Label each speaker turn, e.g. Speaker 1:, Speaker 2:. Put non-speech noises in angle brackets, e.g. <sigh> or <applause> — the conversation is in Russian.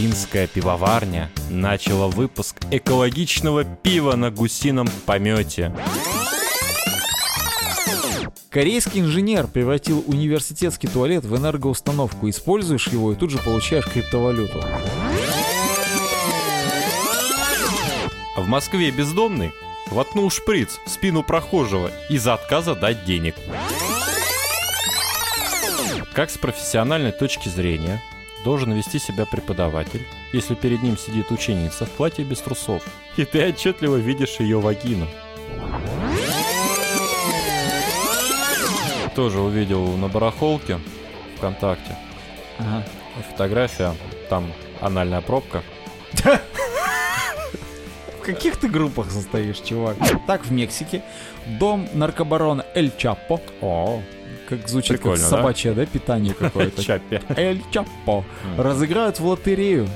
Speaker 1: финская пивоварня начала выпуск экологичного пива на гусином помете.
Speaker 2: Корейский инженер превратил университетский туалет в энергоустановку. Используешь его и тут же получаешь криптовалюту.
Speaker 1: В Москве бездомный воткнул шприц в спину прохожего из-за отказа дать денег. Как с профессиональной точки зрения должен вести себя преподаватель, если перед ним сидит ученица в платье без трусов, и ты отчетливо видишь ее вагину. Тоже увидел на барахолке ВКонтакте
Speaker 2: Ага.
Speaker 1: фотография, там анальная пробка.
Speaker 2: В каких ты группах состоишь, чувак? Так, в Мексике дом наркобарона Эль Чапо. О, как звучит
Speaker 1: Прикольно,
Speaker 2: как
Speaker 1: да?
Speaker 2: собачье, да, питание какое-то. <laughs>
Speaker 1: Чаппи.
Speaker 2: Эль Чапо.
Speaker 1: М.
Speaker 2: Разыграют в лотерею.